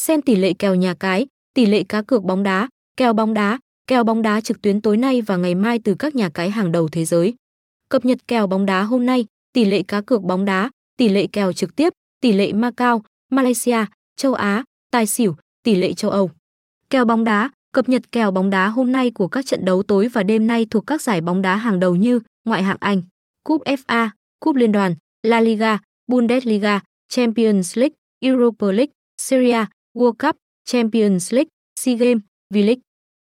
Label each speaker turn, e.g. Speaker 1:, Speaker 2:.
Speaker 1: Xem tỷ lệ kèo nhà cái, tỷ lệ cá cược bóng đá, kèo bóng đá, kèo bóng đá trực tuyến tối nay và ngày mai từ các nhà cái hàng đầu thế giới. Cập nhật kèo bóng đá hôm nay, tỷ lệ cá cược bóng đá, tỷ lệ kèo trực tiếp, tỷ lệ Macau, Malaysia, châu Á, tài xỉu, tỷ lệ châu Âu. Kèo bóng đá, cập nhật kèo bóng đá hôm nay của các trận đấu tối và đêm nay thuộc các giải bóng đá hàng đầu như ngoại hạng Anh, Cúp FA, Cúp Liên đoàn, La Liga, Bundesliga, Champions League, Europa League, Serie A, World Cup, Champions League, SEA Games, V-League.